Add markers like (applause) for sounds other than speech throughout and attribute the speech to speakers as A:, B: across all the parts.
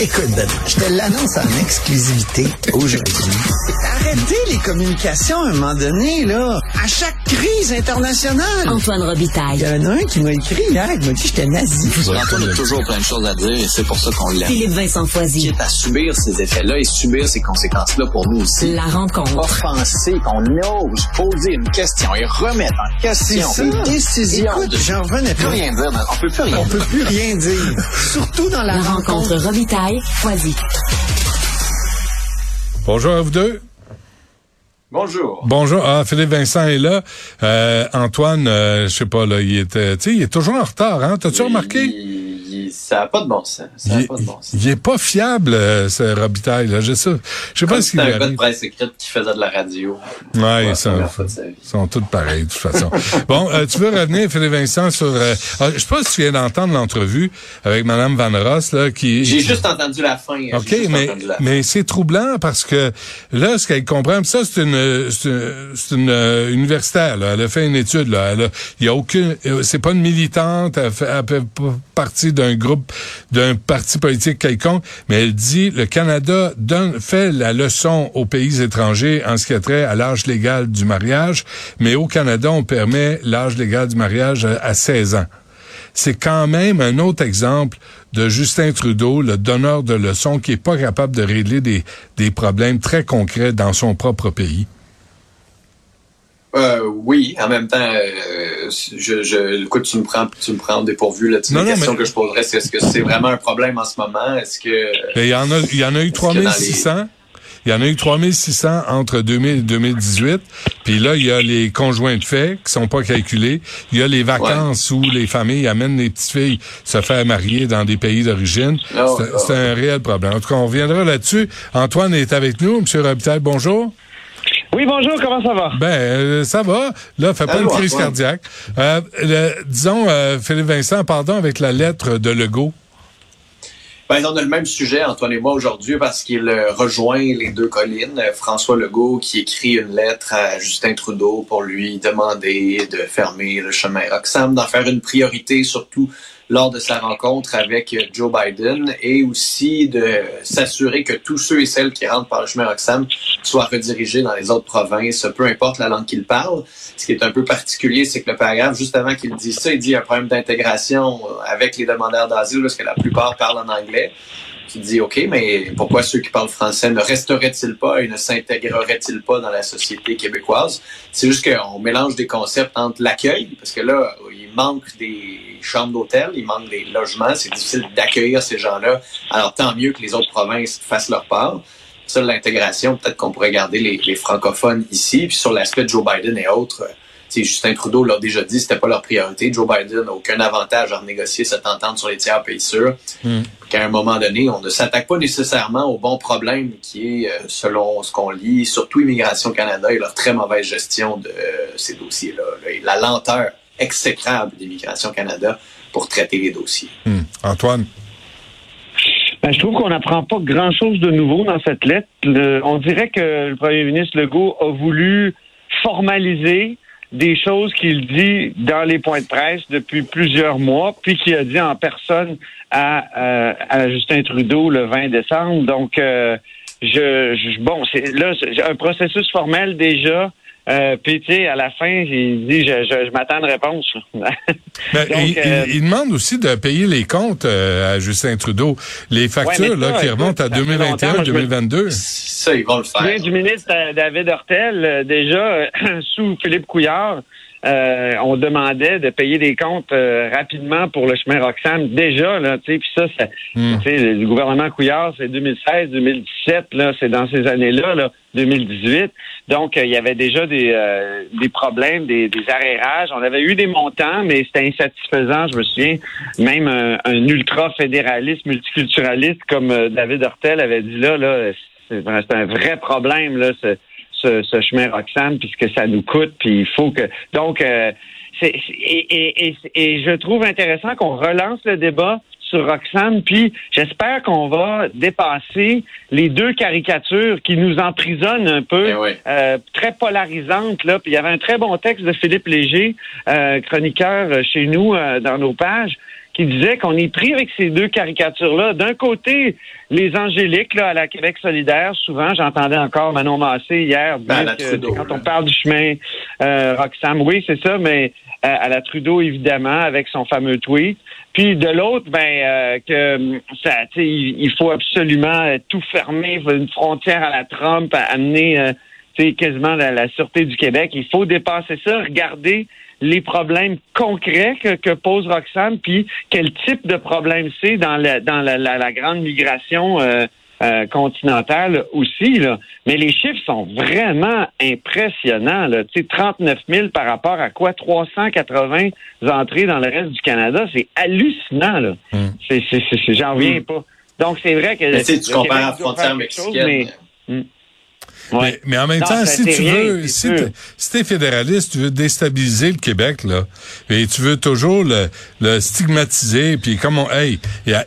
A: Écoute, Ben, je te l'annonce en exclusivité aujourd'hui. Arrêtez les communications à un moment donné, là. À chaque crise internationale.
B: Antoine
A: Il
B: Robitaille.
A: y en a un qui m'a écrit hier, il m'a dit que j'étais nazi.
C: Antoine a toujours plein de choses à dire et c'est pour ça qu'on l'aime.
B: Philippe Vincent
C: Qui
B: Foisy.
C: est à subir ces effets-là et subir ces conséquences-là pour nous aussi.
B: La rencontre.
C: Offenser, qu'on ose poser une question et remettre en question décisions.
A: Écoute,
C: de...
A: j'en revenais
C: peut
A: pas.
C: rien dire. On peut plus rien
A: On
C: dire.
A: peut plus rien dire. (laughs) Surtout dans la,
B: La rencontre Robitaille. Foisy.
D: Bonjour à vous deux.
E: Bonjour.
D: Bonjour. Ah, Philippe Vincent est là. Euh, Antoine, euh, je sais pas, là, il était, tu sais, il est toujours en retard, hein? T'as-tu remarqué?
E: Ça n'a pas de bon sens. Ça
D: Il,
E: pas de bon sens.
D: il est pas fiable, euh, ce Robitaille, là. Je sais, je sais pas ce
E: c'est
D: qu'il
E: un
D: lui
E: gars de presse écrite qui faisait de la radio.
D: Ouais, ils sont, sont tous pareils, de toute façon. (laughs) bon, euh, tu veux revenir, Philippe Vincent, sur... Euh, ah, je sais pas si tu viens d'entendre l'entrevue avec Madame Van Ross, là, qui...
E: J'ai juste entendu la fin. J'ai
D: OK, mais, mais c'est troublant parce que là, ce qu'elle comprend, ça, c'est une, c'est une, c'est une, euh, universitaire, là. Elle a fait une étude, là. Elle a, il y a aucune, euh, c'est pas une militante, elle fait, elle fait partie d'un groupe, d'un parti politique quelconque, mais elle dit, le Canada donne, fait la leçon aux pays étrangers en ce qui a trait à l'âge légal du mariage, mais au Canada, on permet l'âge légal du mariage à, à 16 ans c'est quand même un autre exemple de Justin Trudeau, le donneur de leçons, qui est pas capable de régler des problèmes très concrets dans son propre pays.
E: Euh, oui, en même temps, euh, je, je, écoute, tu me prends, tu me prends dépourvu là.
D: Non,
E: La
D: non,
E: question
D: mais-
E: que je poserais, c'est est-ce que c'est vraiment un problème en ce moment? Est-ce que
D: Et il y en a, il y en a eu
E: Est-ce que dans les-
D: 3600. Il y en a eu 3600 entre 2000 et 2018. Puis là, il y a les conjoints de fait qui sont pas calculés. Il y a les vacances où les familles amènent les petites filles se faire marier dans des pays d'origine.
E: Oh,
D: c'est
E: oh.
D: c'est un réel problème. En tout cas, on reviendra là-dessus. Antoine est avec nous. Monsieur Robitaille, bonjour.
F: Bonjour, comment ça va?
D: Ben, euh, ça va. Là, fait pas une crise cardiaque. Euh, le- disons, euh, Philippe Vincent, pardon, avec la lettre de Legault.
E: Ben, on a le même sujet, Antoine et moi, aujourd'hui, parce qu'il rejoint les deux collines. François Legault qui écrit une lettre à Justin Trudeau pour lui demander de fermer le chemin Roxham, d'en faire une priorité, surtout lors de sa rencontre avec euh, Joe Biden, et aussi de s'assurer que tous ceux et celles qui rentrent par le chemin Roxham soient redirigés dans les autres provinces, peu importe la langue qu'ils parlent. Ce qui est un peu particulier, c'est que le paragraphe, juste avant qu'il dise ça, il dit un problème d'intégration avec les demandeurs d'asile, parce que la plupart parlent en anglais. Tu dis, OK, mais pourquoi ceux qui parlent français ne resteraient-ils pas et ne s'intégreraient-ils pas dans la société québécoise? C'est juste qu'on mélange des concepts entre l'accueil, parce que là, il manque des chambres d'hôtel, il manque des logements, c'est difficile d'accueillir ces gens-là. Alors, tant mieux que les autres provinces fassent leur part. Ça, l'intégration, peut-être qu'on pourrait garder les, les francophones ici. Puis sur l'aspect de Joe Biden et autres, Justin Trudeau l'a déjà dit, c'était pas leur priorité. Joe Biden n'a aucun avantage à renégocier cette entente sur les tiers pays sûrs.
D: Hmm.
E: Qu'à un moment donné, on ne s'attaque pas nécessairement au bon problème qui est, euh, selon ce qu'on lit, surtout Immigration Canada et leur très mauvaise gestion de euh, ces dossiers-là. et la lenteur exécrable d'Immigration Canada pour traiter les dossiers.
D: Hmm. Antoine?
F: Ben, je trouve qu'on n'apprend pas grand-chose de nouveau dans cette lettre. Le- on dirait que le premier ministre Legault a voulu formaliser des choses qu'il dit dans les points de presse depuis plusieurs mois, puis qu'il a dit en personne à, euh, Justin Trudeau le 20 décembre. Donc, euh, je, je- bon, c'est là un processus formel déjà. Euh, puis tu sais, à la fin, il dit, je, je, je m'attends à une réponse. là. (laughs)
D: Ben,
F: Donc,
D: il,
F: euh,
D: il- il demande aussi de payer les comptes euh, à Justin Trudeau. Les factures
F: Ouais,
D: là, qui remontent à
F: ça fait longtemps, moi, je me-
D: 2021-2022.
E: Ça, ils vont le faire.
F: du ministre euh, David Hortel, euh, déjà, euh, (clears throat) sous Philippe Couillard, euh, on demandait de payer des comptes euh, rapidement pour le chemin Roxham. Déjà, là, tu sais, puis ça, ça
D: Hmm.
F: le, gouvernement Couillard, c'est 2016, 2017, là, c'est dans ces années-là, là, 2018. Donc, euh, il y avait déjà des, euh, des problèmes, des, des arrérages. On avait eu des montants, mais c'était insatisfaisant, je me souviens. Même un, un ultra-fédéraliste, multiculturaliste comme David Hortel avait dit là, là, c'est un vrai problème, là, ce, ce, ce chemin Roxham, puisque ça nous coûte, puis il faut que... Donc, euh, c'est, et, et, et, et je trouve intéressant qu'on relance le débat sur Roxane, puis j'espère qu'on va dépasser les deux caricatures qui nous emprisonnent un peu,
E: Eh oui.
F: euh, très polarisantes. Là. Puis il y avait un très bon texte de Philippe Léger, euh, chroniqueur chez nous dans nos pages, qui disait qu'on est pris avec ces deux caricatures-là. D'un côté, les angéliques là, à la Québec solidaire, souvent, j'entendais encore Manon Massé hier
E: Ben,
F: que
E: Trudeau,
F: quand on parle du chemin euh, Roxham, oui, c'est ça, mais euh, à la Trudeau, évidemment, avec son fameux tweet. Puis de l'autre, ben euh, que hum, ça, tu sais, il faut absolument euh, tout fermer, une frontière à la Trump, à amener euh, tu sais, quasiment la, la sûreté du Québec. Il faut dépasser ça, regarder les problèmes concrets que, que pose Roxane, puis quel type de problème c'est dans la, dans la, la- la grande migration euh, euh, continentale aussi. Là. Mais les chiffres sont vraiment impressionnants. Là. Tu sais, 39 000 par rapport à quoi? 380 entrées dans le reste du Canada. C'est hallucinant. Là.
D: Mm.
F: C'est, c'est, c'est- j'en reviens pas. Donc, c'est vrai que...
E: Mais tu sais, tu
F: le
E: compares à la frontière
F: chose,
E: mexicaine.
F: mais- Ouais.
D: Mais, mais en même
F: Non,
D: temps, si tu
F: rien,
D: veux, si t'es, si fédéraliste, tu veux déstabiliser le Québec, là, et tu veux toujours le, le stigmatiser, puis comme on, hey,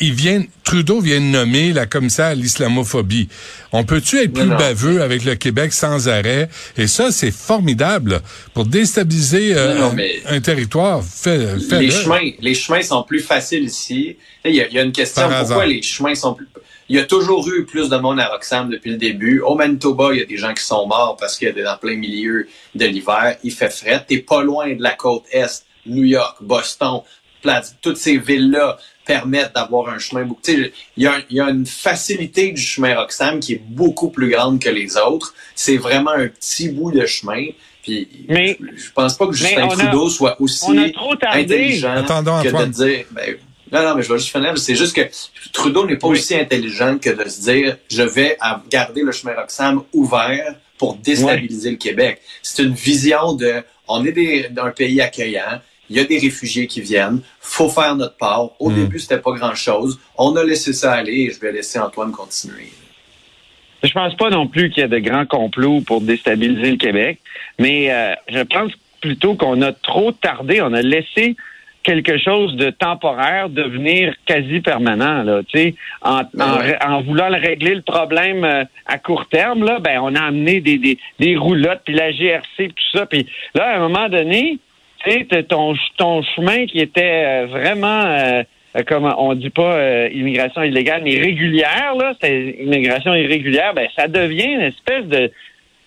D: il, vient, Trudeau vient de nommer la commissaire à l'islamophobie. On peut-tu être plus
E: non.
D: baveux avec le Québec sans arrêt? Et ça, c'est formidable, là. pour déstabiliser euh, un- territoire. Fais, fais
E: les chemins, les chemins sont plus faciles ici. Il y, a- il y a une question
D: Par
E: pourquoi
D: hasard.
E: les chemins sont plus. Il y a toujours eu plus de monde à Roxham depuis le début. Au Manitoba, il y a des gens qui sont morts parce qu'il y a dans plein milieu de l'hiver. Il fait fret. T'es pas loin de la côte est, New York, Boston, Platts. Toutes ces villes-là permettent d'avoir un chemin beaucoup. Tu sais, il y, a, il y a une facilité du chemin Roxham qui est beaucoup plus grande que les autres. C'est vraiment un petit bout de chemin. Puis,
F: Mais-
E: je, je pense pas que Justin
F: on a-
E: Trudeau soit aussi
F: on a trop tardé.
E: intelligent
D: Attendons,
E: que
D: Antoine.
E: de dire ben, non, non, mais je vais juste finir. C'est juste que Trudeau n'est pas
F: Oui.
E: aussi intelligent que de se dire je vais garder le chemin Roxham ouvert pour déstabiliser le Québec. C'est une vision de on est des- d'un pays accueillant. Il y a des réfugiés qui viennent. Faut faire notre part. Au
D: Mm.
E: début, c'était pas grand chose. On a laissé ça aller et je vais laisser Antoine continuer.
F: Je pense pas non plus qu'il y a de grands complots pour déstabiliser le Québec, mais euh, je pense plutôt qu'on a trop tardé, on a laissé quelque chose de temporaire devenir quasi permanent là, tu sais, en,
E: Ben
F: en, en voulant le régler le problème euh, à court terme là, ben on a amené des des, des roulottes puis la GRC puis tout ça, puis là à un moment donné, tu sais, ton ton chemin qui était euh, vraiment euh, euh, comme on dit pas euh, immigration illégale, mais régulière, là, c'est immigration irrégulière, ben ça devient une espèce de,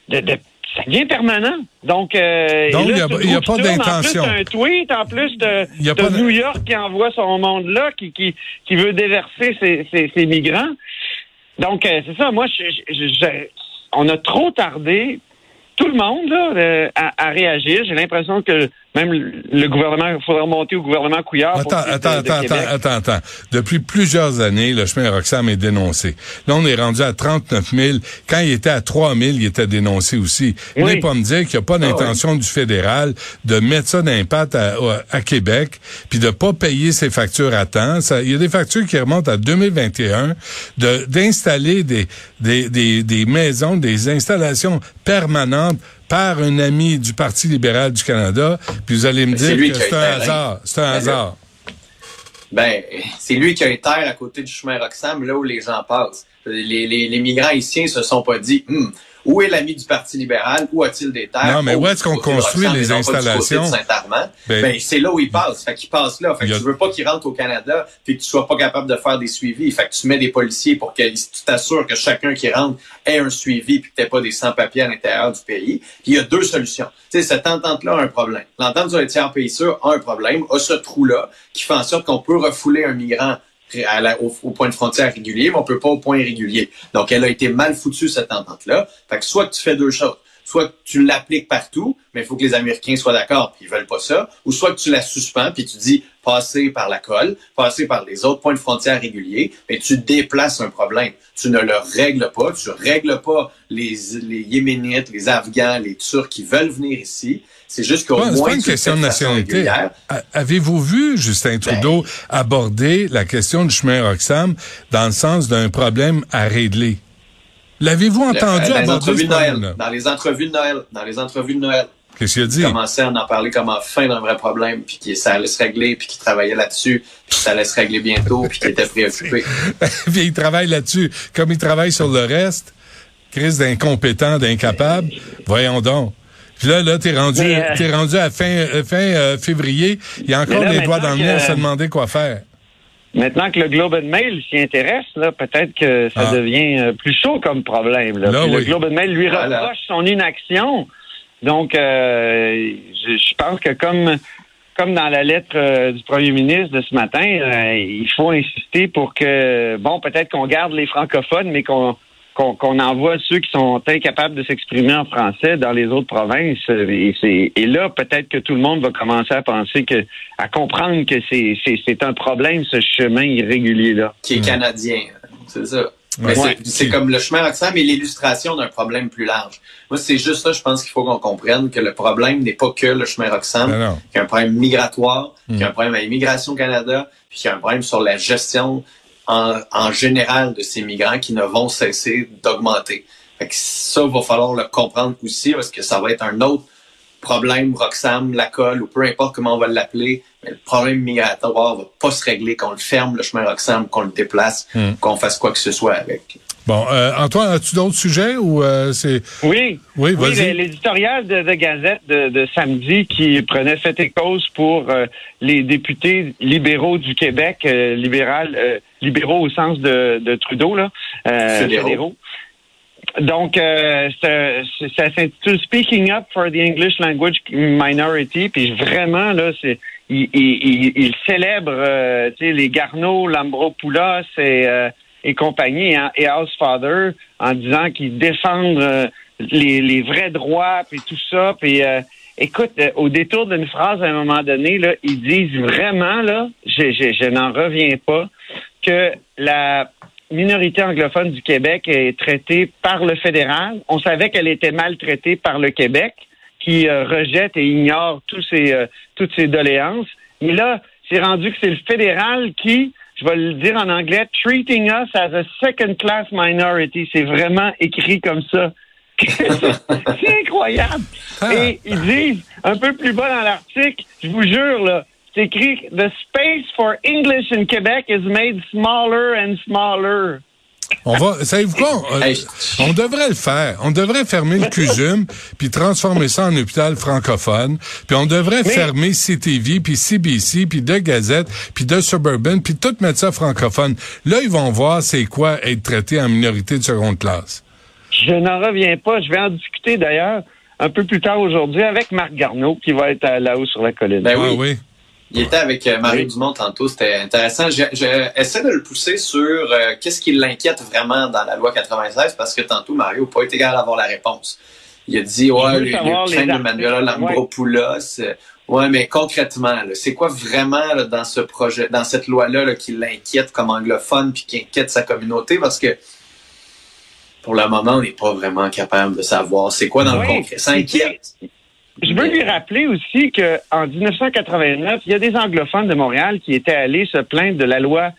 F: de, de- ça devient permanent. Donc, euh,
D: Donc, il y a- a pas d'intention.
F: En plus, un tweet, en plus de,
D: y a
F: de
D: pas
F: New York qui envoie son monde là, qui, qui, qui veut déverser ses, ses, ses migrants. Donc, euh, c'est ça. Moi, je, je- je- on a trop tardé, tout le monde, là, euh, à, à réagir. J'ai l'impression que même le gouvernement, il faudrait remonter au gouvernement Couillard.
D: Attends, attends,
F: de- de
D: attends,
F: Québec.
D: attends, attends, attends. Depuis plusieurs années, le chemin Roxham est dénoncé. Là, on est rendu à 39 000. Quand il était à 3 000, il était dénoncé aussi.
F: Oui.
D: Venez pas me dire qu'il n'y a pas d'intention du fédéral de mettre ça d'impact à, à Québec, puis de pas payer ses factures à temps. Il y a des factures qui remontent à 2021, de d'installer des, des, des, des maisons, des installations permanentes par un ami du Parti libéral du Canada, puis vous allez me
E: C'est
D: dire que c'est un
E: été
D: hasard. C'est un
E: Ben,
D: hasard.
E: Ben, c'est lui qui a une terre à côté du chemin Roxham, là où les gens passent. Les, les, les migrants haïtiens se sont pas dit, Hum, où est l'ami du Parti libéral? Où a-t-il des terres?
D: Non, mais où est-ce qu'on construit les installations? Ben-
E: Ben, c'est là où ils passent. Fait qu'ils passent là. Fait
D: Il
E: que
D: a-
E: tu veux pas qu'ils rentrent au Canada puis que tu sois pas capable de faire des suivis. Fait que tu mets des policiers pour que tu t'assures que chacun qui rentre ait un suivi puis que t'aies pas des sans-papiers à l'intérieur du pays. Puis il y a deux solutions. Tu sais, cette entente-là a un problème. L'entente sur les tiers pays sûrs a un problème, a ce trou-là qui fait en sorte qu'on peut refouler un migrant au point de frontière régulier, mais on peut pas au point irrégulier. Donc, elle a été mal foutue, cette entente-là. Fait que soit tu fais deux choses. Soit que tu l'appliques partout, mais il faut que les Américains soient d'accord, puis ils veulent pas ça. Ou soit que tu la suspends, puis tu dis passer par la colle, passer par les autres points de frontière réguliers, mais tu déplaces un problème. Tu ne le règles pas. Tu règles pas les, les Yéménites, les Afghans, les Turcs qui veulent venir ici. C'est juste qu'au
D: c'est
E: moins
D: pas une question de nationalité. Avez-vous vu Justin Trudeau aborder la question du chemin Roxham dans le sens d'un problème à régler? L'avez-vous entendu
E: Euh, dans les entrevues de Noël, dans les entrevues de Noël, dans les entrevues de Noël,
D: Qu'est-ce qu'il a dit?
E: il commençait à en parler comme en fin d'un vrai problème, puis que ça allait se régler, puis qu'il travaillait là-dessus, puis que ça allait se régler bientôt, puis qu'il était préoccupé. (laughs) (laughs)
D: Puis il travaille là-dessus. Comme il travaille sur le reste, crise d'incompétent, d'incapable, voyons donc. Puis là, là, t'es rendu,
F: euh,
D: t'es rendu à fin, euh, fin euh, février. Il y a encore
F: là,
D: les doigts dans le nez à se demander quoi faire.
F: Maintenant que le Globe and Mail s'y intéresse, là, peut-être que ça
D: Ah.
F: devient euh, plus chaud comme problème. Là. Le. Globe and Mail lui
E: Voilà.
F: reproche son inaction. Donc, euh, je, je pense que comme comme dans la lettre euh, du premier ministre de ce matin, euh, il faut insister pour que, bon, peut-être qu'on garde les francophones, mais qu'on qu'on envoie ceux qui sont incapables de s'exprimer en français dans les autres provinces. Et, c'est- et là, peut-être que tout le monde va commencer à penser que, à comprendre que c'est c'est- c'est un problème, ce chemin irrégulier-là.
E: qui est canadien. C'est ça.
D: Ouais.
E: c'est- comme le chemin Roxham mais l'illustration d'un problème plus large. Moi, c'est juste ça, je pense qu'il faut qu'on comprenne que le problème n'est pas que le chemin Roxham,
D: Ben
E: qu'il y a un problème migratoire,
D: Mm.
E: qu'il y a un problème à Immigration Canada, puis qu'il y a un problème sur la gestion en, en général de ces migrants qui ne vont cesser d'augmenter. Ça, va falloir le comprendre aussi parce que ça va être un autre problème, Roxham, la colle, ou peu importe comment on va l'appeler, mais le problème migratoire va pas se régler qu'on le ferme, le chemin Roxham, qu'on le déplace,
D: Hmm.
E: qu'on fasse quoi que ce soit avec.
D: Bon, euh, Antoine, as-tu d'autres sujets ou euh, c'est...
F: Oui.
D: Oui, vas-y.
F: le- l'éditorial de, de Gazette de, de samedi qui prenait fait et cause pour euh, les députés libéraux du Québec, euh, libéral, euh, libéraux au sens de, de Trudeau, là, euh,
E: Fédéraux.
F: Donc, euh, ça s'intitule Speaking Up for the English Language Minority. Puis vraiment, là, c'est il, il, il- il célèbre euh, tu sais, les Garneau, Lambropoulos et, euh, et compagnie, hein, et Housefather, en disant qu'ils défendent euh, les, les vrais droits, puis tout ça. Puis euh, écoute, euh, au détour d'une phrase, à un moment donné, là, ils disent vraiment, là, je, je, je n'en reviens pas, que la minorité anglophone du Québec est traitée par le fédéral. On savait qu'elle était maltraitée par le Québec, qui euh, rejette et ignore tous ces, euh, toutes ces doléances. Mais là, c'est rendu que c'est le fédéral qui, je vais le dire en anglais, treating us as a second-class minority. C'est vraiment écrit comme ça. (laughs) c'est incroyable.
D: Ah.
F: Et ils disent, un peu plus bas dans l'article, je vous jure, là, c'est écrit The space for English in Quebec is made smaller and smaller.
D: On va, savez-vous quoi? On,
E: Hey.
D: on devrait le faire. On devrait fermer le CUSUM, (laughs) puis transformer ça en hôpital francophone. Puis on devrait fermer CTV, puis CBC, puis de Gazette, puis de Suburban, puis tout mettre ça francophone. Là, ils vont voir c'est quoi être traité en minorité de seconde classe.
F: Je n'en reviens pas. Je vais en discuter d'ailleurs un peu plus tard aujourd'hui avec Marc Garneau qui va être là-haut sur la colline.
E: Ben
D: Ah
E: oui. Il était avec euh, Mario
F: Oui.
E: Dumont tantôt, c'était intéressant. Je, je essaie de le pousser sur euh, qu'est-ce qui l'inquiète vraiment dans la loi 96 parce que tantôt Mario n'a pas été égal à avoir la réponse. Il a dit ouais, le, le train de Manuela Lambropoulos. euh, Ouais, mais concrètement, c'est quoi vraiment là, dans ce projet, dans cette loi-là là, qui l'inquiète comme anglophone puis qui inquiète sa communauté? Parce que pour le moment, on n'est pas vraiment capable de savoir c'est quoi dans
F: Oui,
E: le concret. Ça inquiète.
F: Je veux lui rappeler aussi qu'en 1989, il y a des anglophones de Montréal qui étaient allés se plaindre de la loi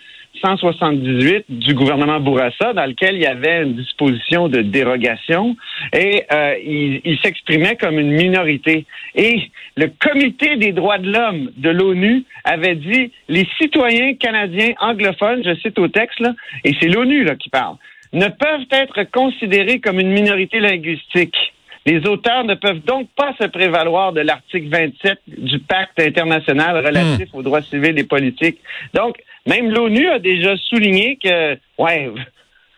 F: 178 du gouvernement Bourassa, dans lequel il y avait une disposition de dérogation, et euh, ils ils s'exprimaient comme une minorité. Et le Comité des droits de l'homme de l'ONU avait dit les citoyens canadiens anglophones, je cite au texte, là, et c'est l'ONU là, qui parle, ne peuvent être considérés comme une minorité linguistique. Les auteurs ne peuvent donc pas se prévaloir de l'article 27 du pacte international relatif aux droits civils et politiques. Donc, même l'ONU a déjà souligné que, ouais,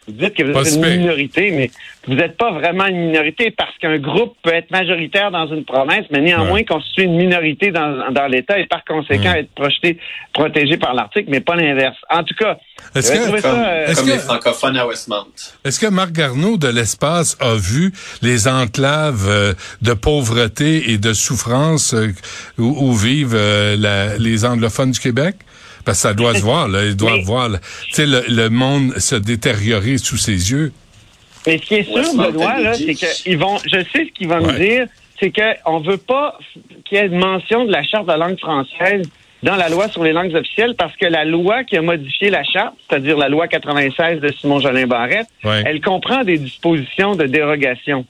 F: vous dites que vous êtes une minorité, mais vous n'êtes pas vraiment une minorité parce qu'un groupe peut être majoritaire dans une province, mais néanmoins
D: Ouais.
F: constituer une minorité dans, dans l'État et par conséquent être projeté, protégé par l'article, mais pas l'inverse. En tout cas,
D: Est-ce que-
E: Comme,
F: ça, euh,
D: Est-ce
E: comme
D: que-
E: les francophones à Westmount.
D: Est-ce que Marc Garneau de l'Espace a vu les enclaves euh, de pauvreté et de souffrance euh, où, où vivent la- les anglophones du Québec? Parce que ça doit se voir, là. Il doit voir, là. tu sais, le, le monde se détériorer sous ses yeux.
F: Mais ce qui est sûr,
E: Westmount
F: Benoît, là, c'est qu'ils vont, je sais ce qu'ils vont
D: Ouais.
F: me dire, c'est qu'on veut pas qu'il y ait une mention de la charte de la langue française dans la loi sur les langues officielles parce que la loi qui a modifié la charte, c'est-à-dire la loi 96 de Simon Jolin Barrette,
D: Ouais.
F: elle comprend des dispositions de dérogation.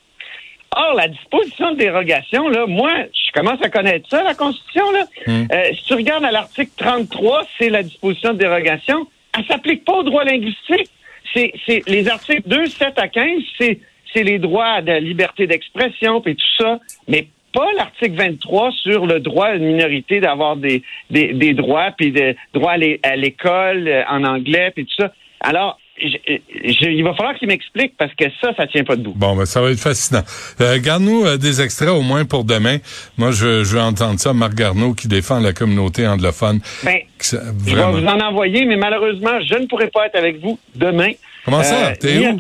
F: Or, la disposition de dérogation, là, moi, je commence à connaître ça, la Constitution, là. Euh, si tu regardes à l'article 33, c'est la disposition de dérogation. Elle s'applique pas aux droits linguistiques. C'est, c'est les articles 2, 7 à 15, c'est, c'est les droits de liberté d'expression et tout ça, mais pas l'article 23 sur le droit à une minorité d'avoir des, des, des droits, puis des droits à l'école euh, en anglais, puis tout ça. Alors, il va falloir qu'il m'explique parce que ça, ça tient pas debout.
D: Bon, ben, ça va être fascinant. Euh, Garde-nous euh, des extraits au moins pour demain. Moi, je, je veux entendre ça. Marc Garneau qui défend la communauté anglophone.
F: Ben, je vais vous en envoyer, mais malheureusement, je ne pourrai pas être avec vous demain.
D: Comment ça? Euh, T'es où?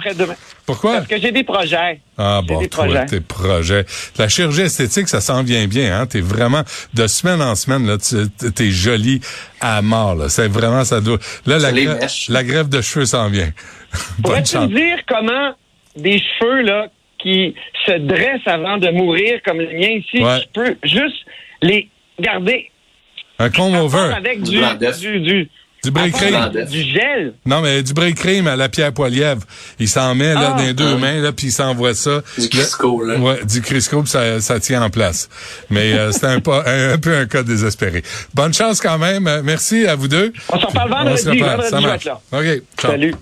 D: Pourquoi?
F: Parce que j'ai des projets.
D: Ah bon,
F: des
D: toi,
F: projets.
D: tes projets. La chirurgie esthétique, ça s'en vient bien. Hein? T'es vraiment, de semaine en semaine, là, tu- t'es joli à mort. Là. C'est vraiment, ça doit... Là, la, greffe- greffe de cheveux s'en vient. (laughs) Bonne
F: Pourrais-tu dire comment des cheveux là qui se dressent avant de mourir comme le mien ici,
D: Ouais.
F: je peux juste les garder
D: Un comb over.
F: avec
E: Du
F: du, du, du,
D: break cream.
F: du gel.
D: Non, mais du break cream à la pierre poilièvre. Il s'en met là,
F: Ah.
D: dans les deux mains, là, puis il s'envoie ça.
E: Du
D: Là-
E: Crisco, là.
D: Ouais, du Crisco, puis ça, ça tient en place. Mais euh, c'est un, pas- un, un peu un cas désespéré. Bonne chance quand même. Euh, Merci à vous deux.
F: On s'en parle
D: On
F: vendredi. Vendredi,
D: marche.
F: être là.
D: OK. ciao.
F: Salut.